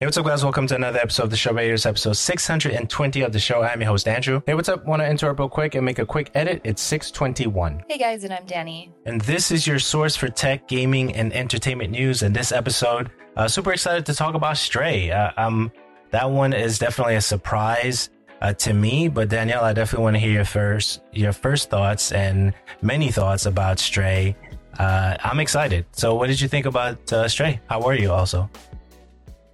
Hey, what's up, guys? Welcome to another episode of the Show Raiders, episode 620 of the show. I'm your host, Andrew. Hey, what's up? Want to interrupt real quick and make a quick edit? It's 621. Hey guys, and I'm Danny. And this is your source for tech, gaming, and entertainment news. In this episode, uh, super excited to talk about Stray. Uh, um, that one is definitely a surprise uh, to me, but Danielle, I definitely want to hear your first your first thoughts and many thoughts about Stray. Uh, I'm excited. So, what did you think about uh, Stray? How were you? Also.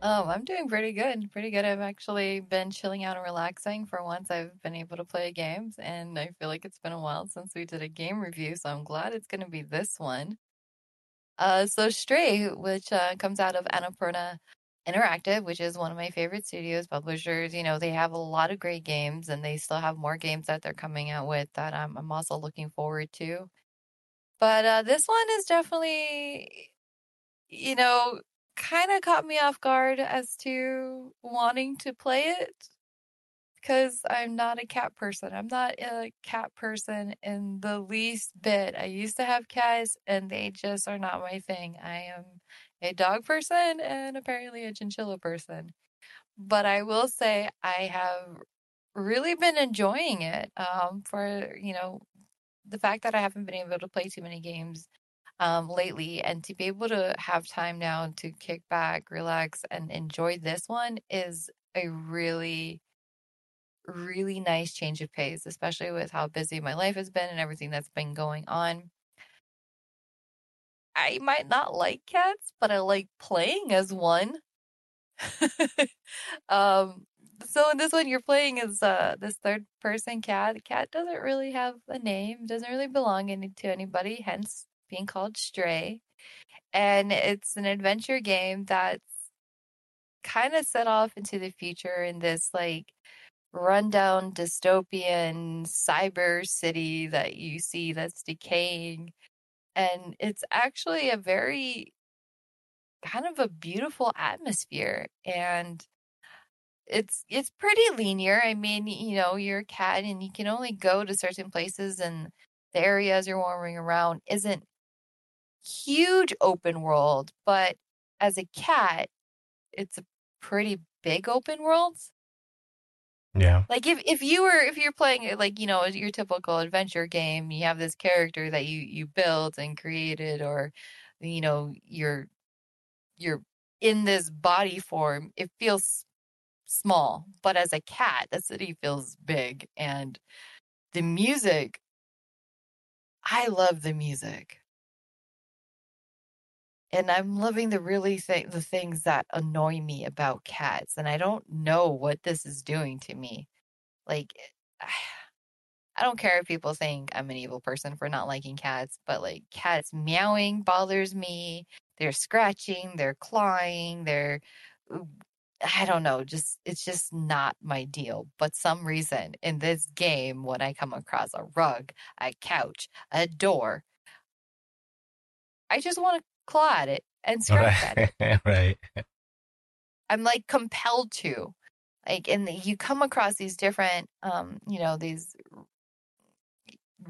Um, I'm doing pretty good. Pretty good. I've actually been chilling out and relaxing for once. I've been able to play games, and I feel like it's been a while since we did a game review, so I'm glad it's going to be this one. Uh, so Stray, which uh, comes out of Annapurna Interactive, which is one of my favorite studios, publishers. You know, they have a lot of great games, and they still have more games that they're coming out with that I'm, I'm also looking forward to. But uh, this one is definitely, you know, kind of caught me off guard as to wanting to play it because I'm not a cat person. I'm not a cat person in the least bit. I used to have cats and they just are not my thing. I am a dog person and apparently a chinchilla person. But I will say I have really been enjoying it um, for, you know, the fact that I haven't been able to play too many games um, lately, and to be able to have time now to kick back, relax, and enjoy this one is a really, really nice change of pace, especially with how busy my life has been and everything that's been going on. I might not like cats, but I like playing as one. um, so in this one, you're playing as uh, this third person cat. The cat doesn't really have a name, doesn't really belong any, to anybody, hence being called Stray. And it's an adventure game that's kind of set off into the future in this like rundown dystopian cyber city that you see that's decaying. And it's actually a very kind of a beautiful atmosphere and it's it's pretty linear. I mean, you know, you're a cat and you can only go to certain places and the areas you're wandering around isn't huge open world, but as a cat, it's a pretty big open world. Yeah. Like if, if you were if you're playing like you know your typical adventure game, you have this character that you you built and created, or you know you're you're in this body form. It feels small, but as a cat, the city feels big, and the music. I love the music and I'm loving the really th- the things that annoy me about cats, and I don't know what this is doing to me. Like, eh, I don't care if people think I'm an evil person for not liking cats, but like cats meowing bothers me. They're scratching, they're clawing, they're I don't know, just it's just not my deal. But some reason in this game, when I come across a rug, a couch, a door, I just want to claw at it and scratch right. at it. right. I'm like compelled to. Like, and you come across these different, um, you know, these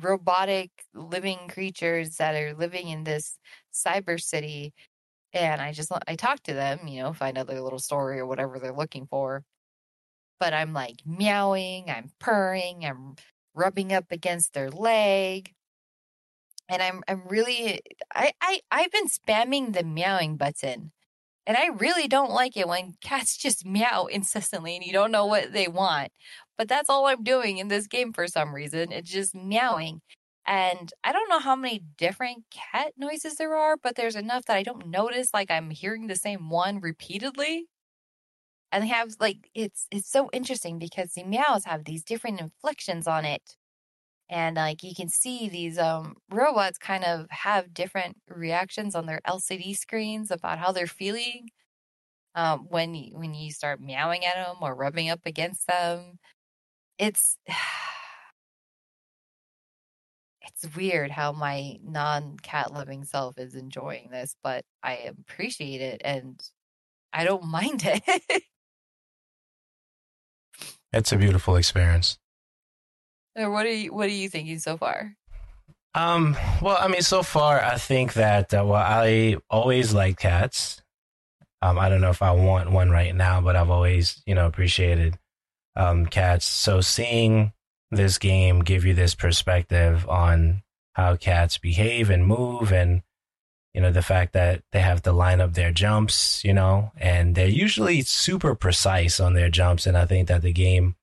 robotic living creatures that are living in this cyber city. And I just, I talk to them, you know, find out their little story or whatever they're looking for. But I'm like meowing, I'm purring, I'm rubbing up against their leg and I'm I'm really I, I I've been spamming the meowing button. And I really don't like it when cats just meow incessantly and you don't know what they want. But that's all I'm doing in this game for some reason. It's just meowing. And I don't know how many different cat noises there are, but there's enough that I don't notice like I'm hearing the same one repeatedly. And they have like it's it's so interesting because the meows have these different inflections on it and like you can see these um, robots kind of have different reactions on their LCD screens about how they're feeling um, when you, when you start meowing at them or rubbing up against them. It's it's weird how my non cat loving self is enjoying this, but I appreciate it and I don't mind it. it's a beautiful experience. What are you what are you thinking so far? Um, well, I mean, so far, I think that uh, well, I always like cats. Um, I don't know if I want one right now, but I've always, you know, appreciated um, cats. So seeing this game give you this perspective on how cats behave and move and you know the fact that they have to line up their jumps you know and they're usually super precise on their jumps and i think that the game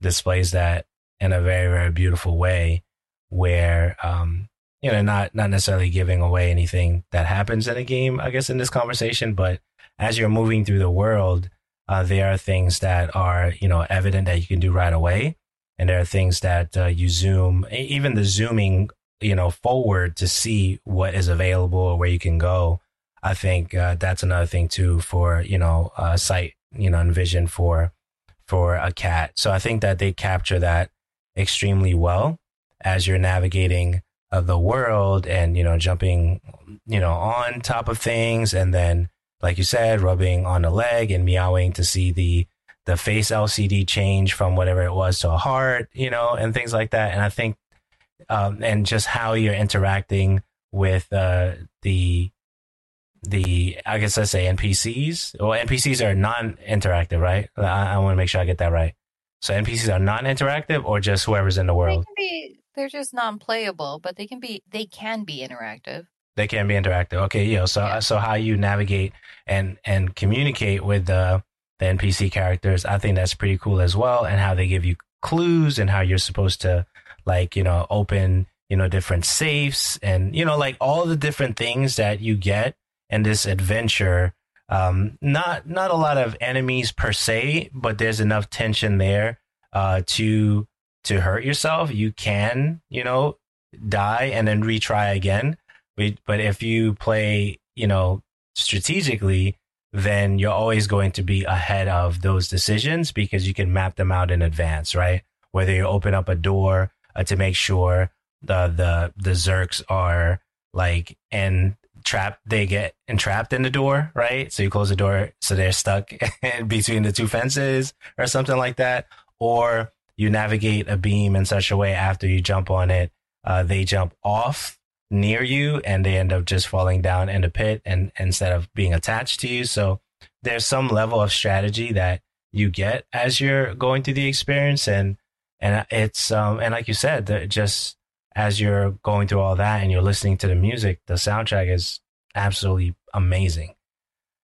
displays that in a very very beautiful way where um you know not not necessarily giving away anything that happens in a game i guess in this conversation but as you're moving through the world uh, there are things that are you know evident that you can do right away. And there are things that uh, you zoom even the zooming you know forward to see what is available or where you can go i think uh, that's another thing too for you know uh, sight you know and vision for for a cat. So i think that they capture that extremely well as you're navigating uh, the world and you know jumping you know on top of things and then like you said rubbing on the leg and meowing to see the the face LCD change from whatever it was to a heart, you know, and things like that. And I think, um, and just how you're interacting with uh, the the I guess I say NPCs. Well, NPCs are non-interactive, right? I, I want to make sure I get that right. So NPCs are non-interactive, or just whoever's in the world. They can be. They're just non-playable, but they can be. They can be interactive. They can be interactive. Okay, yeah. So yeah. so how you navigate and and communicate with the the NPC characters. I think that's pretty cool as well. And how they give you clues and how you're supposed to like, you know, open, you know, different safes and, you know, like all the different things that you get in this adventure. Um, not, not a lot of enemies per se, but there's enough tension there, uh, to, to hurt yourself. You can, you know, die and then retry again. But, if you play, you know, strategically, then you're always going to be ahead of those decisions because you can map them out in advance, right? Whether you open up a door uh, to make sure the the the Zurks are like and trapped, they get entrapped in the door, right? So you close the door, so they're stuck between the two fences or something like that, or you navigate a beam in such a way after you jump on it, uh, they jump off near you and they end up just falling down in the pit and instead of being attached to you. So there's some level of strategy that you get as you're going through the experience and and it's um and like you said just as you're going through all that and you're listening to the music the soundtrack is absolutely amazing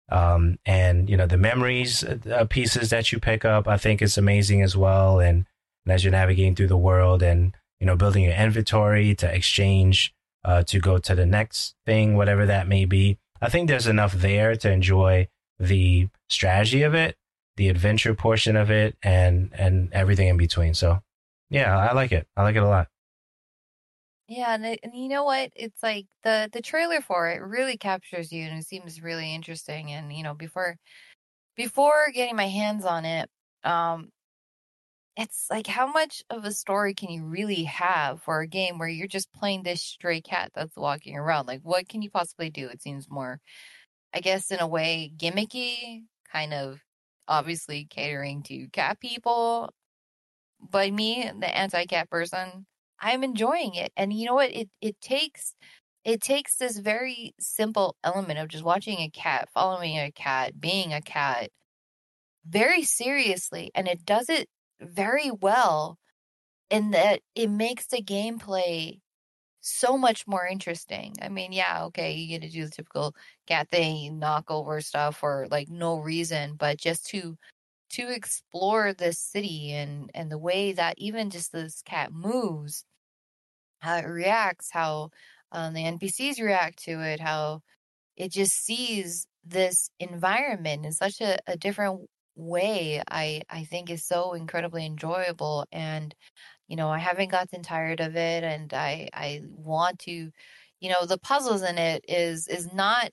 um and you know the memories uh, pieces that you pick up i think is amazing as well and, and as you're navigating through the world and you know building your inventory to exchange uh, to go to the next thing, whatever that may be. I think there's enough there to enjoy the strategy of it, the adventure portion of it, and and everything in between. So, yeah, I like it. I like it a lot. Yeah, and, and you know what? It's like the the trailer for it really captures you, and it seems really interesting. And you know, before before getting my hands on it, um, it's like how much of a story can you really have for a game where you're just playing this stray cat that's walking around? Like, what can you possibly do? It seems more, I guess, in a way, gimmicky, kind of obviously catering to cat people. But me, the anti-cat person, I'm enjoying it. And you know what? It it takes it takes this very simple element of just watching a cat, following a cat, being a cat very seriously, and it does it very well in that it makes the gameplay so much more interesting. I mean, yeah, okay, you get to do the typical cat thing, knock over stuff for like no reason, but just to to explore this city and and the way that even just this cat moves, how it reacts, how um, the NPCs react to it, how it just sees this environment in such a, a different way I I think is so incredibly enjoyable and you know I haven't gotten tired of it and I I want to you know the puzzles in it is is not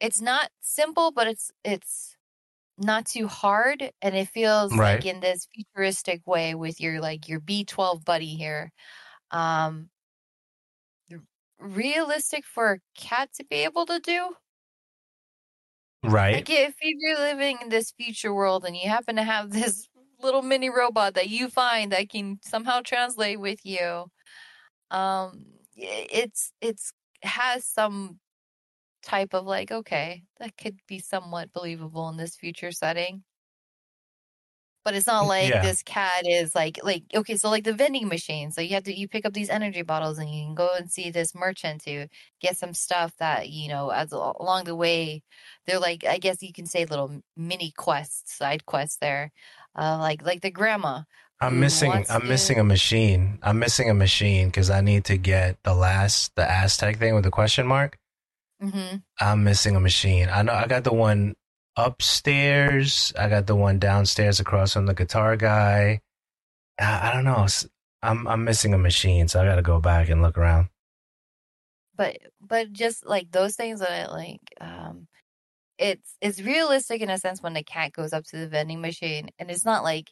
it's not simple but it's it's not too hard and it feels right. like in this futuristic way with your like your B12 buddy here um realistic for a cat to be able to do Right. Like if you're living in this future world and you happen to have this little mini robot that you find that can somehow translate with you, um, it's it's has some type of like, okay, that could be somewhat believable in this future setting. But it's not like Yeah. this cat is like like okay, so like the vending machine. So you have to you pick up these energy bottles and you can go and see this merchant to get some stuff that you know as along the way. They're like I guess you can say little mini quests, side quests there, uh, like like the grandma. I'm missing. I'm to- missing a machine. I'm missing a machine because I need to get the last the Aztec thing with the question mark. Hmm I'm missing a machine. I know I got the one upstairs. I got the one downstairs across from the guitar guy. I, I don't know. I'm I'm missing a machine, so I got to go back and look around. but but just like those things that I like um it's it's realistic in a sense when the cat goes up to the vending machine and it's not like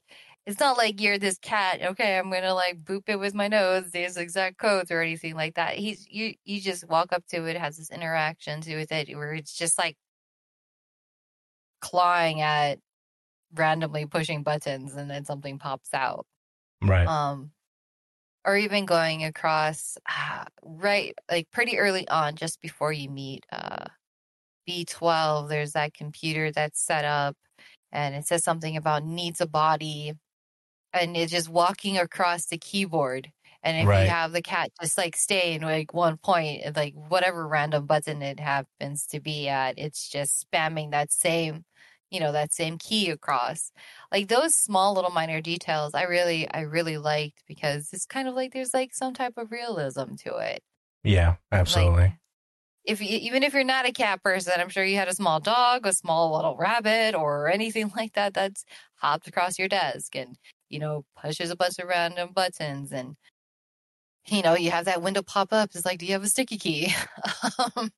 it's not like you're this cat okay i'm gonna like boop it with my nose there's exact codes or anything like that. He's you you just walk up to it has this interaction to with it where it's just like clawing at randomly pushing buttons and then something pops out. Right. um or even going across uh, right like pretty early on just before you meet uh b12 there's that computer that's set up and it says something about needs a body and it's just walking across the keyboard and if Right. you have the cat just like stay in like one point like whatever random button it happens to be at it's just spamming that same you know that same key across like those small little minor details i really i really liked because it's kind of like there's like some type of realism to it yeah. Absolutely. like, if you, even if you're not a cat person i'm sure you had a small dog a small little rabbit or anything like that that's hopped across your desk and you know pushes a bunch of random buttons and you know you have that window pop up it's like do you have a sticky key um,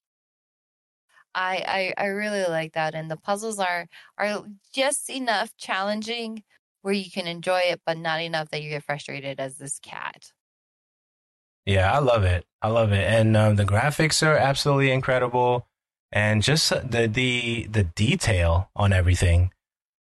I, I I really like that, and the puzzles are are just enough challenging where you can enjoy it, but not enough that you get frustrated as this cat. Yeah, I love it. I love it, and um, the graphics are absolutely incredible, and just the the the detail on everything,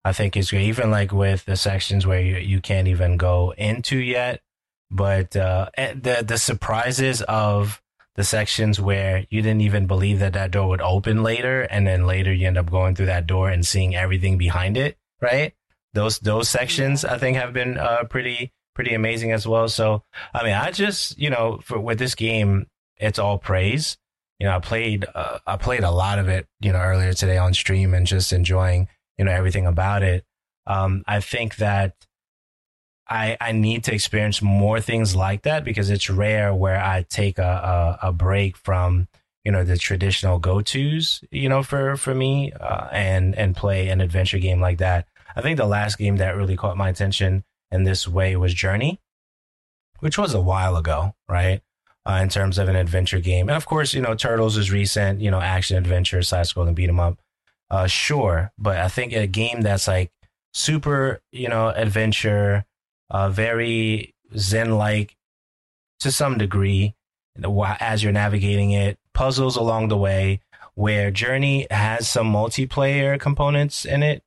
I think is great. Even like with the sections where you, you can't even go into yet, but uh, the the surprises of the sections where you didn't even believe that that door would open later, and then later you end up going through that door and seeing everything behind it. Right? Those those sections I think have been uh, pretty pretty amazing as well. So I mean, I just you know for with this game, it's all praise. You know, I played uh, I played a lot of it. You know, earlier today on stream and just enjoying you know everything about it. Um, I think that I I need to experience more things like that because it's rare where I take a a, a break from you know the traditional go tos you know for for me uh, and and play an adventure game like that. I think the last game that really caught my attention in this way was Journey, which was a while ago, right? Uh, in terms of an adventure game, and of course, you know, Turtles is recent, you know, action adventure, side scrolling beat 'em up. Uh, sure, but I think a game that's like super, you know, adventure, uh, very zen like to some degree as you're navigating it, puzzles along the way, where Journey has some multiplayer components in it,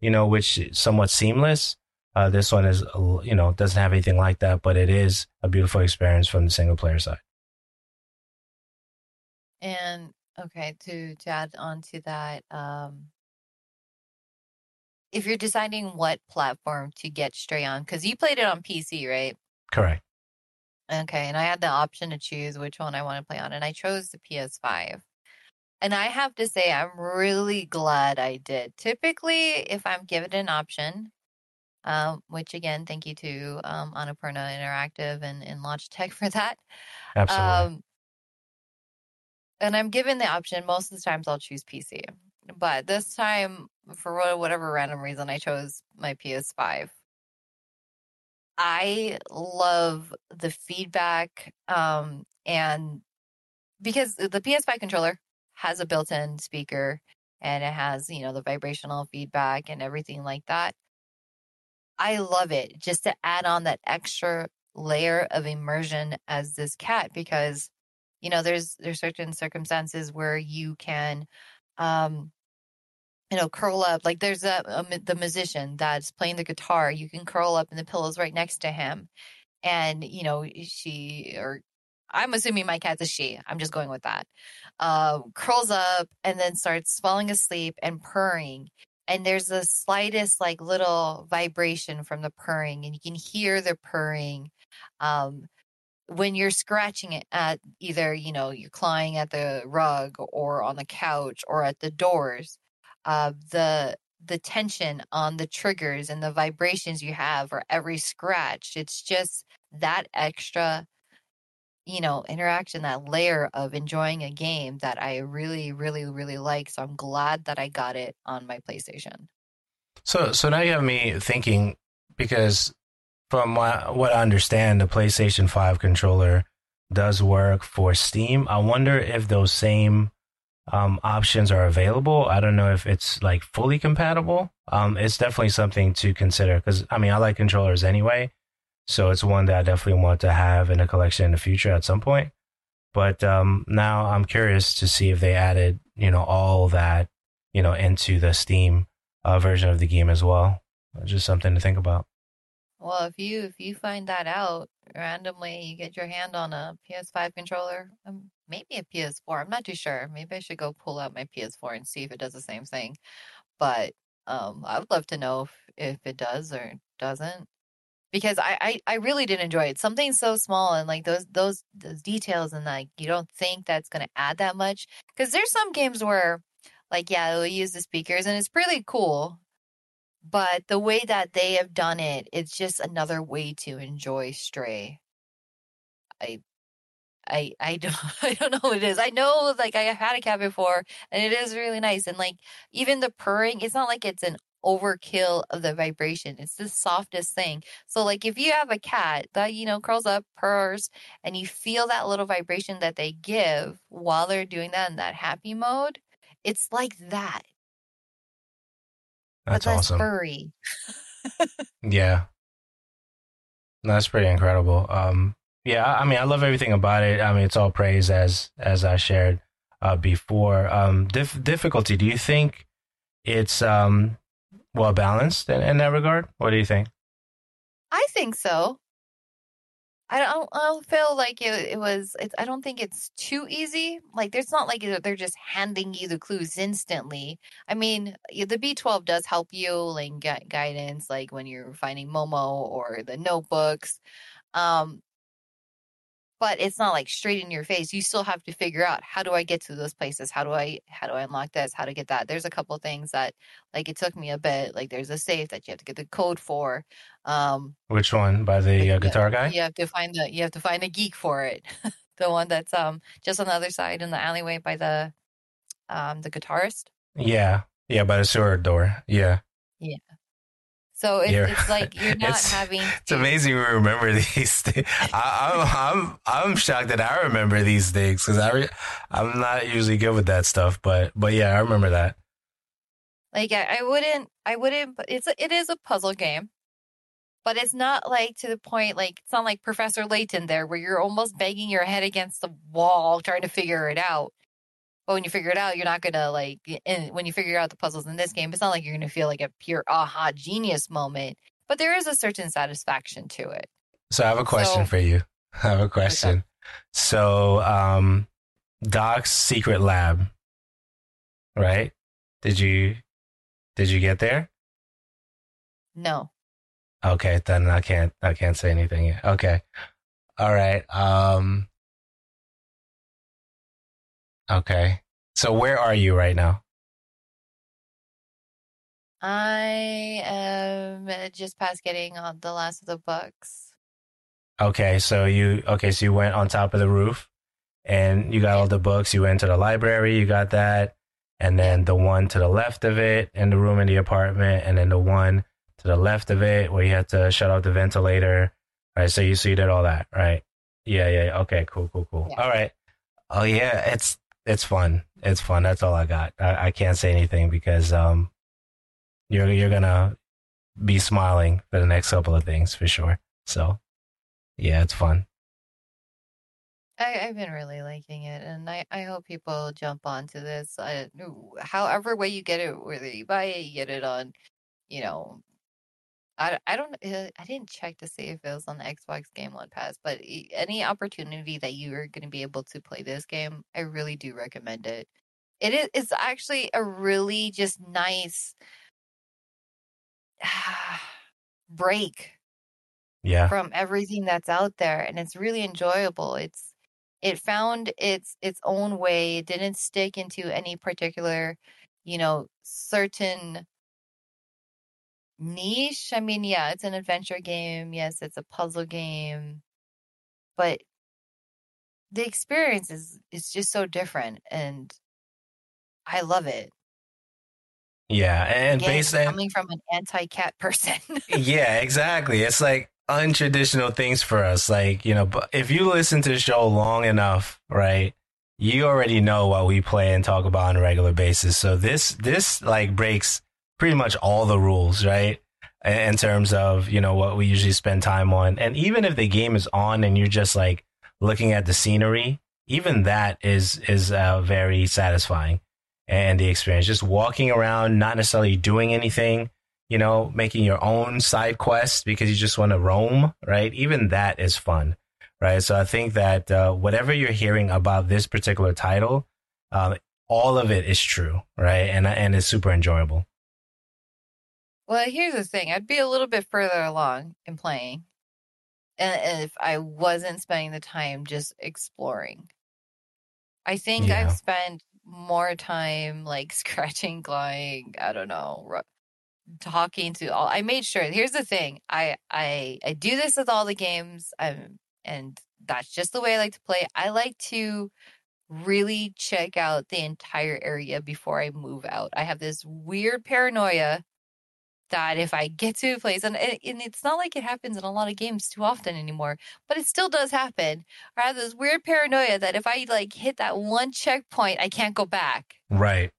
you know, which is somewhat seamless. Uh, this one is, you know, doesn't have anything like that, but it is a beautiful experience from the single player side. And okay, to to add on to that, um, if you're deciding what platform to get Stray on, because you played it on PC, right? Correct. Okay, and I had the option to choose which one I want to play on, and I chose the PS5. And I have to say, I'm really glad I did. Typically, if I'm given an option, um, which again, thank you to um, Annapurna Interactive and, and Logitech for that. Absolutely. Um, and I'm given the option, most of the times I'll choose PC. But this time, for whatever random reason, I chose my PS5. I love the feedback um, and because the PS5 controller has a built-in speaker and it has, you know, the vibrational feedback and everything like that. I love it just to add on that extra layer of immersion as this cat because you know there's there's certain circumstances where you can um you know curl up like there's a, a the musician that's playing the guitar you can curl up in the pillows right next to him and you know she or I'm assuming my cat's a she. I'm just going with that. Uh, curls up and then starts falling asleep and purring. And there's the slightest like little vibration from the purring, and you can hear the purring. Um, when you're scratching it at either you know you're clawing at the rug or on the couch or at the doors uh, the the tension on the triggers and the vibrations you have for every scratch it's just that extra you know interaction that layer of enjoying a game that i really really really like so i'm glad that i got it on my playstation. So so now you have me thinking because from what, what I understand, the PlayStation 5 controller does work for Steam. I wonder if those same um, options are available. I don't know if it's like fully compatible. Um, it's definitely something to consider because I mean, I like controllers anyway. So it's one that I definitely want to have in a collection in the future at some point. But um, now I'm curious to see if they added, you know, all that, you know, into the Steam uh, version of the game as well. Just something to think about. Well, if you if you find that out randomly, you get your hand on a PS5 controller, um, maybe a PS4. I'm not too sure. Maybe I should go pull out my PS4 and see if it does the same thing. But um, I would love to know if, if it does or doesn't, because I, I I really did enjoy it. Something so small and like those those those details and like you don't think that's gonna add that much. Because there's some games where like yeah, they'll use the speakers and it's pretty cool but the way that they have done it, it's just another way to enjoy Stray. I I I don't I don't know what it is. I know like I have had a cat before and it is really nice and like even the purring, it's not like it's an overkill of the vibration. It's the softest thing. So like if you have a cat that you know curls up, purrs and you feel that little vibration that they give while they're doing that in that happy mode, it's like that. That's but less awesome. furry. yeah. That's pretty incredible. Um, yeah, I mean, I love everything about it. I mean, it's all praise as as I shared uh, before. Um, dif- difficulty. Do you think it's um, well balanced in, in that regard? What do you think? I think so. I don't, I don't feel like it, it was, it, I don't think it's too easy. Like, there's not like they're just handing you the clues instantly. I mean, the B12 does help you, like, get guidance, like when you're finding Momo or the notebooks. Um, but it's not like straight in your face. You still have to figure out how do I get to those places? How do I how do I unlock this? How to get that? There's a couple things that like it took me a bit. Like there's a safe that you have to get the code for. Um, Which one? By the uh, guitar guy? You have to find the you have to find a geek for it. the one that's um just on the other side in the alleyway by the um the guitarist. Yeah, yeah, by the sewer door. Yeah. Yeah. So it's, it's like you're not it's, having. To... It's amazing we remember these things. I, am I'm, I'm I'm shocked that I remember these things because I re, I'm not usually good with that stuff. But but yeah, I remember that. Like I, I wouldn't I wouldn't. It's a, it is a puzzle game, but it's not like to the point like it's not like Professor Layton there where you're almost banging your head against the wall trying to figure it out. But when you figure it out, you're not gonna like. And when you figure out the puzzles in this game, it's not like you're gonna feel like a pure aha genius moment. But there is a certain satisfaction to it. So I have a question so, for you. I have a question. So, um, Doc's secret lab, right? Did you did you get there? No. Okay, then I can't I can't say anything yet. Okay. All right. Um Okay. So where are you right now? I am just past getting on the last of the books. Okay, so you okay, so you went on top of the roof and you got all the books, you went to the library, you got that, and then the one to the left of it in the room in the apartment, and then the one to the left of it where you had to shut off the ventilator. All right, so you so you did all that, right? Yeah, yeah. Okay, cool, cool, cool. Yeah. All right. Oh yeah, it's it's fun. It's fun. That's all I got. I, I can't say anything because um, you're you're gonna be smiling for the next couple of things for sure. So, yeah, it's fun. I, have been really liking it, and I, I hope people jump onto this. I, however way you get it, whether you buy it, you get it on, you know, I, I don't uh, I didn't check to see if it was on the Xbox Game One Pass, but any opportunity that you are going to be able to play this game, I really do recommend it. It is it's actually a really just nice break yeah from everything that's out there and it's really enjoyable it's it found its its own way it didn't stick into any particular you know certain niche i mean yeah it's an adventure game yes it's a puzzle game but the experience is is just so different and i love it yeah and Again, based coming from an anti-cat person yeah exactly it's like untraditional things for us. Like, you know, but if you listen to the show long enough, right, you already know what we play and talk about on a regular basis. So this, this like breaks pretty much all the rules, right? In terms of, you know, what we usually spend time on. And even if the game is on and you're just like looking at the scenery, even that is, is uh, very satisfying and the experience. Just walking around, not necessarily doing anything you know, making your own side quest because you just want to roam, right? Even that is fun, right? So I think that uh, whatever you're hearing about this particular title, um, all of it is true, right? And and it's super enjoyable. Well, here's the thing: I'd be a little bit further along in playing, and if I wasn't spending the time just exploring. I think yeah. I've spent more time like scratching, clawing, I don't know, talking to all I made sure here's the thing I I I do this with all the games um and that's just the way I like to play I like to really check out the entire area before I move out I have this weird paranoia that if I get to a place and, and it's not like it happens in a lot of games too often anymore but it still does happen I have this weird paranoia that if I like hit that one checkpoint I can't go back right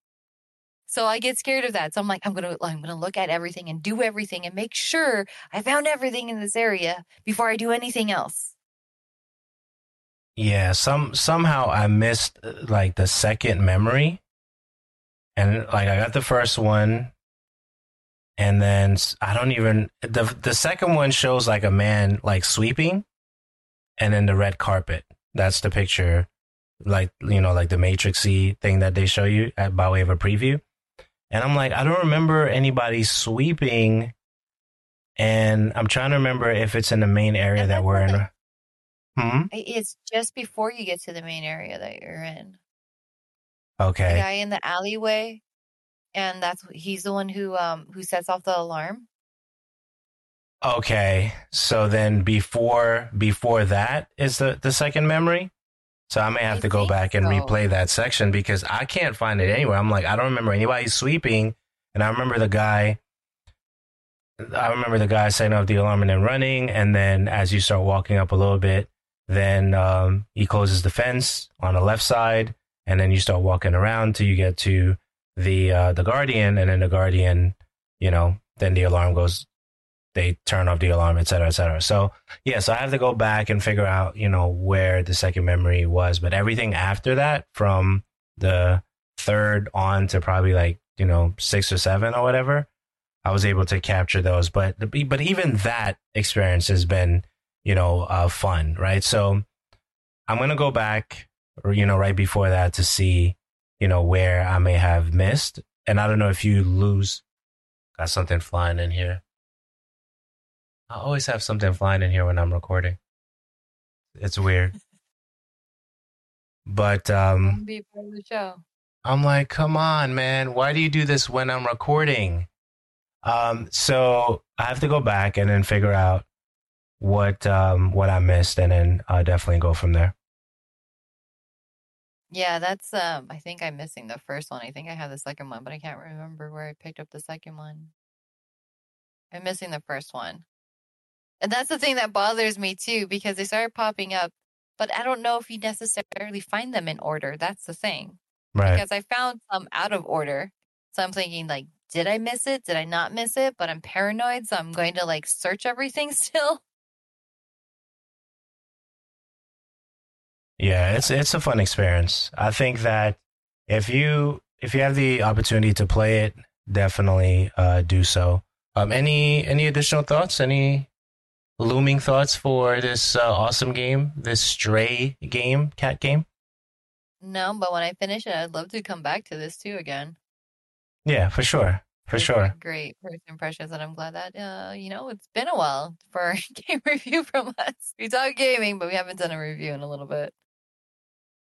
so I get scared of that. So I'm like, I'm gonna I'm gonna look at everything and do everything and make sure I found everything in this area before I do anything else. Yeah, some somehow I missed uh, like the second memory. And like I got the first one and then I don't even the the second one shows like a man like sweeping and then the red carpet. That's the picture like you know like the matrixy thing that they show you at, by way of a preview. And I'm like, I don't remember anybody sweeping. And I'm trying to remember if it's in the main area that we're in. Hmm? It's just before you get to the main area that you're in. Okay. The guy in the alleyway, and that's he's the one who um who sets off the alarm. Okay, so then before before that is the the second memory. So I may have I to go back and so. replay that section because I can't find it anywhere. I'm like, I don't remember anybody sweeping. And I remember the guy, I remember the guy setting off the alarm and then running. And then as you start walking up a little bit, then um, he closes the fence on the left side. And then you start walking around till you get to the uh, the guardian. And then the guardian, you know, then the alarm goes they turn off the alarm, et cetera, et cetera. So yeah, so I have to go back and figure out, you know, where the second memory was. But everything after that, from the third on to probably like, you know, six or seven or whatever, I was able to capture those. But but even that experience has been, you know, uh, fun, right? So I'm gonna go back, you know, right before that to see, you know, where I may have missed. And I don't know if you lose. Got something flying in here. I always have something flying in here when I'm recording. It's weird. But um be part of the show. I'm like, come on, man. Why do you do this when I'm recording? Um, so I have to go back and then figure out what um what I missed and then uh definitely go from there. Yeah, that's um I think I'm missing the first one. I think I have the second one, but I can't remember where I picked up the second one. I'm missing the first one. And that's the thing that bothers me too, because they started popping up, but I don't know if you necessarily find them in order. That's the thing. Right. Because I found some out of order. So I'm thinking like, did I miss it? Did I not miss it? But I'm paranoid, so I'm going to like search everything still. Yeah, it's it's a fun experience. I think that if you if you have the opportunity to play it, definitely uh, do so. Um, any any additional thoughts? Any looming thoughts for this uh, awesome game, this Stray game, cat game? No, but when I finish it, I'd love to come back to this too again. Yeah, for sure. For sure. Great first impressions, and I'm glad that uh, you know it's been a while for a game review from us. We talk gaming, but we haven't done a review in a little bit.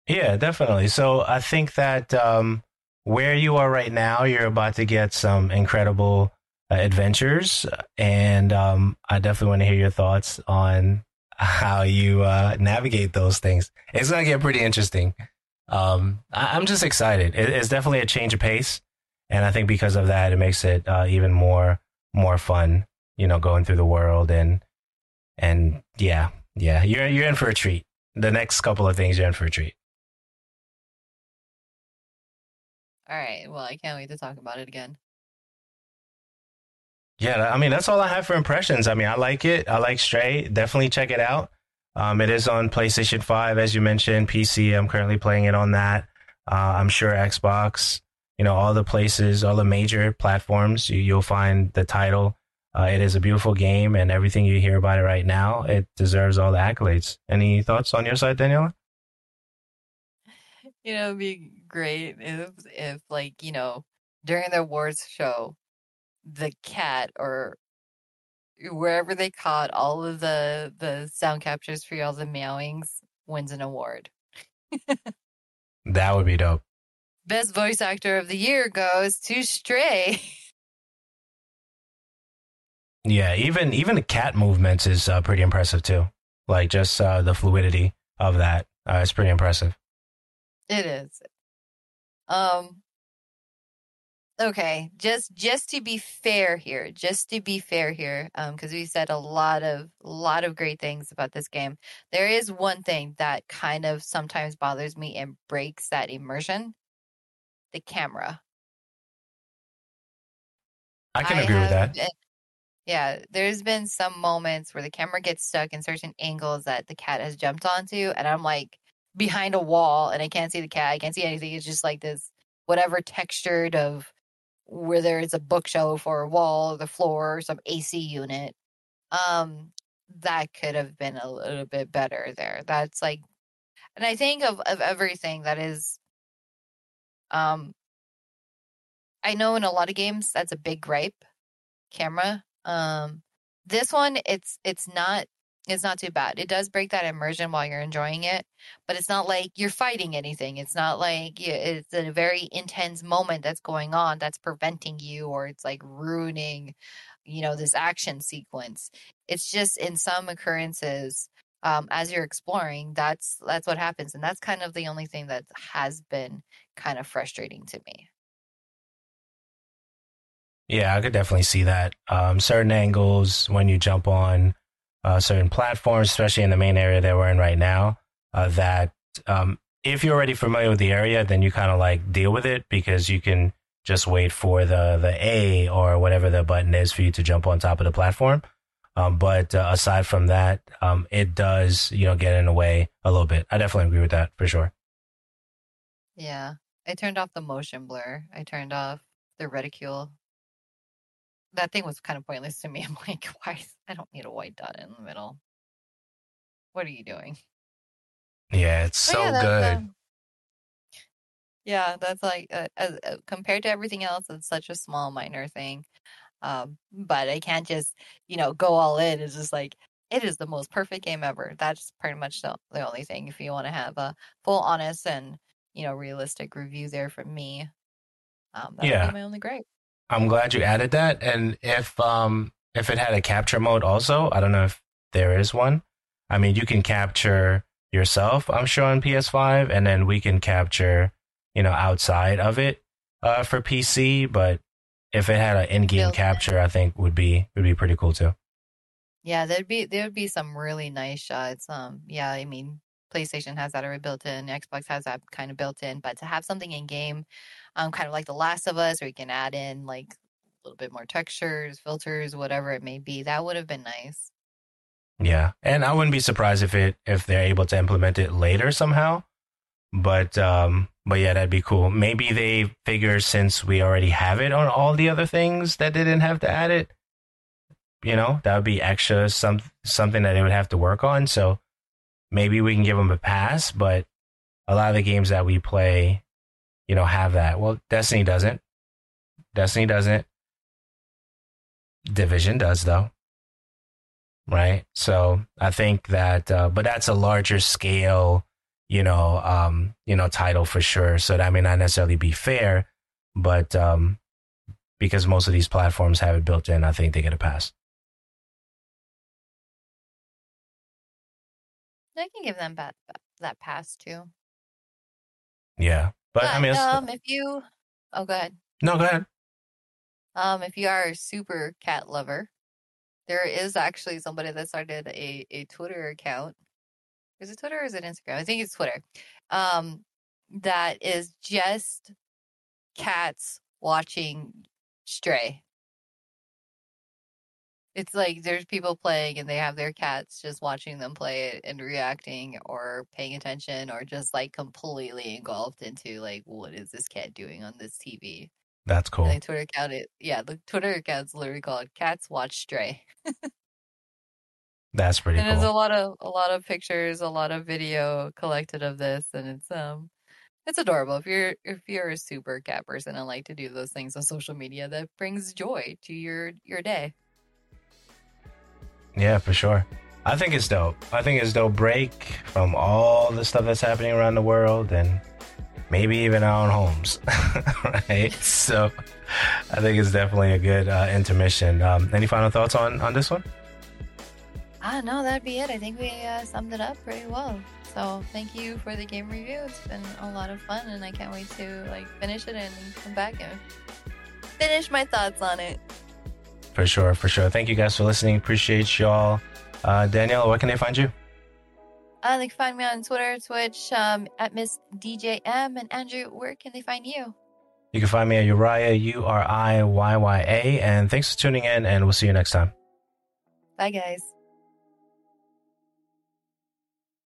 Yeah, definitely. So I think that um, where you are right now, you're about to get some incredible uh, adventures, and um, I definitely want to hear your thoughts on how you uh, navigate those things. It's gonna get pretty interesting. Um, I- am just excited. It- it's definitely a change of pace and I think because of that, it makes it uh, even more more fun. You know, going through the world and and yeah, yeah, you're you're in for a treat. The next couple of things, you're in for a treat. All right. Well, I can't wait to talk about it again. Yeah, I mean that's all I have for impressions. I mean, I like it. I like Stray. Definitely check it out. Um, it is on PlayStation Five, as you mentioned. PC. I'm currently playing it on that. Uh, I'm sure Xbox you know all the places, all the major platforms. You, will find the title. Uh, it is a beautiful game, and everything you hear about it right now, it deserves all the accolades. Any thoughts on your side, Daniella? You know, it'd be great if, if like you know, during the awards show, the cat or wherever they caught all of the the sound captures for all the meowings wins an award. that would be dope. Best voice actor of the year goes to Stray. Yeah, even even the cat movements is uh, pretty impressive too. Like just uh, the fluidity of that uh, is pretty impressive. It is. Um. Okay, just just to be fair here, just to be fair here, um, because we said a lot of a lot of great things about this game. There is one thing that kind of sometimes bothers me and breaks that immersion, the camera. I can I agree with that. Been, yeah, there's been some moments where the camera gets stuck in certain angles that the cat has jumped onto, and I'm like behind a wall and I can't see the cat. I can't see anything. It's just like this whatever textured of whether it's a bookshelf or a wall or the floor or some AC unit. Um, that could have been a little bit better there. That's like, and I think of of everything that is um, I know in a lot of games that's a big gripe, camera. Um, this one, it's it's not it's not too bad. It does break that immersion while you're enjoying it, but it's not like you're fighting anything. It's not like it's a very intense moment that's going on that's preventing you, or it's like ruining, you know, this action sequence. It's just in some occurrences um, as you're exploring, that's that's what happens, and that's kind of the only thing that has been kind of frustrating to me. Yeah, I could definitely see that. Um, certain angles when you jump on uh, certain platforms, especially in the main area that we're in right now, uh, that um, if you're already familiar with the area, then you kind of like deal with it because you can just wait for the the A or whatever the button is for you to jump on top of the platform. Um, but uh, aside from that, um, it does, you know, get in the way a little bit. I definitely agree with that for sure. Yeah. I turned off the motion blur. I turned off the reticule. That thing was kind of pointless to me. I'm like, why? I don't need a white dot in the middle. What are you doing? Yeah, it's so yeah, good. Um, yeah, that's like uh, uh, compared to everything else, it's such a small, minor thing. Um, but I can't just, you know, go all in. It's just like it is the most perfect game ever. That's pretty much the, the only thing. If you want to have a full, honest, and you know, realistic review there from me, um, that yeah. would be my only gripe. I'm glad you added that. And if um if it had a capture mode also, I don't know if there is one. I mean, you can capture yourself, I'm sure on PS5, and then we can capture, you know, outside of it uh, for PC. But if it had an in-game capture, I think would be would be pretty cool too. Yeah, there'd be there would be some really nice shots. Um, yeah, I mean, PlayStation has that already built in, Xbox has that kind of built in, but to have something in game, um, kind of like The Last of Us, where you can add in like a little bit more textures, filters, whatever it may be, that would have been nice. Yeah, and I wouldn't be surprised if it if they're able to implement it later somehow. But um, but yeah, that'd be cool. Maybe they figure since we already have it on all the other things that they didn't have to add it, you know, that would be extra some something that they would have to work on. So maybe we can give them a pass, but a lot of the games that we play, you know, have that. Well, Destiny doesn't. Destiny doesn't. Division does though. Right? So I think that uh, but that's a larger scale, you know, um, you know, title for sure. So that may not necessarily be fair, but um because most of these platforms have it built in, I think they get a pass. I can give them that that pass too. Yeah, but, I mean, um, if you, oh, go ahead. no, go ahead. Um, if you are a super cat lover, there is actually somebody that started a, a Twitter account. Is it Twitter or is it Instagram? I think it's Twitter. Um, that is just cats watching Stray. It's like there's people playing and they have their cats just watching them play it and reacting or paying attention or just like completely engulfed into like what is this cat doing on this TV? That's cool. And the Twitter account, it, yeah, the Twitter account's literally called "Cats Watch Stray," That's pretty and there's a lot of a lot of pictures, a lot of video collected of this, and it's um, it's adorable. If you're if you're a super cat person and like to do those things on social media, that brings joy to your your day. Yeah, for sure. I think it's dope. I think it's dope break from all the stuff that's happening around the world and maybe even our own homes. right? So I think it's definitely a good uh, intermission. Um, any final thoughts on, on this one? Ah, no, that'd be it. I think we uh, summed it up pretty well. So thank you for the game review. It's been a lot of fun, and I can't wait to like finish it and come back and finish my thoughts on it. For sure, for sure. Thank you guys for listening. Appreciate y'all. Uh, Daniella, where can they find you? Uh, they can find me on Twitter, Twitch, um, at Miss DJM. And Andrew, where can they find you? You can find me at Uriah, U R I Y Y A. And thanks for tuning in, and we'll see you next time. Bye, guys.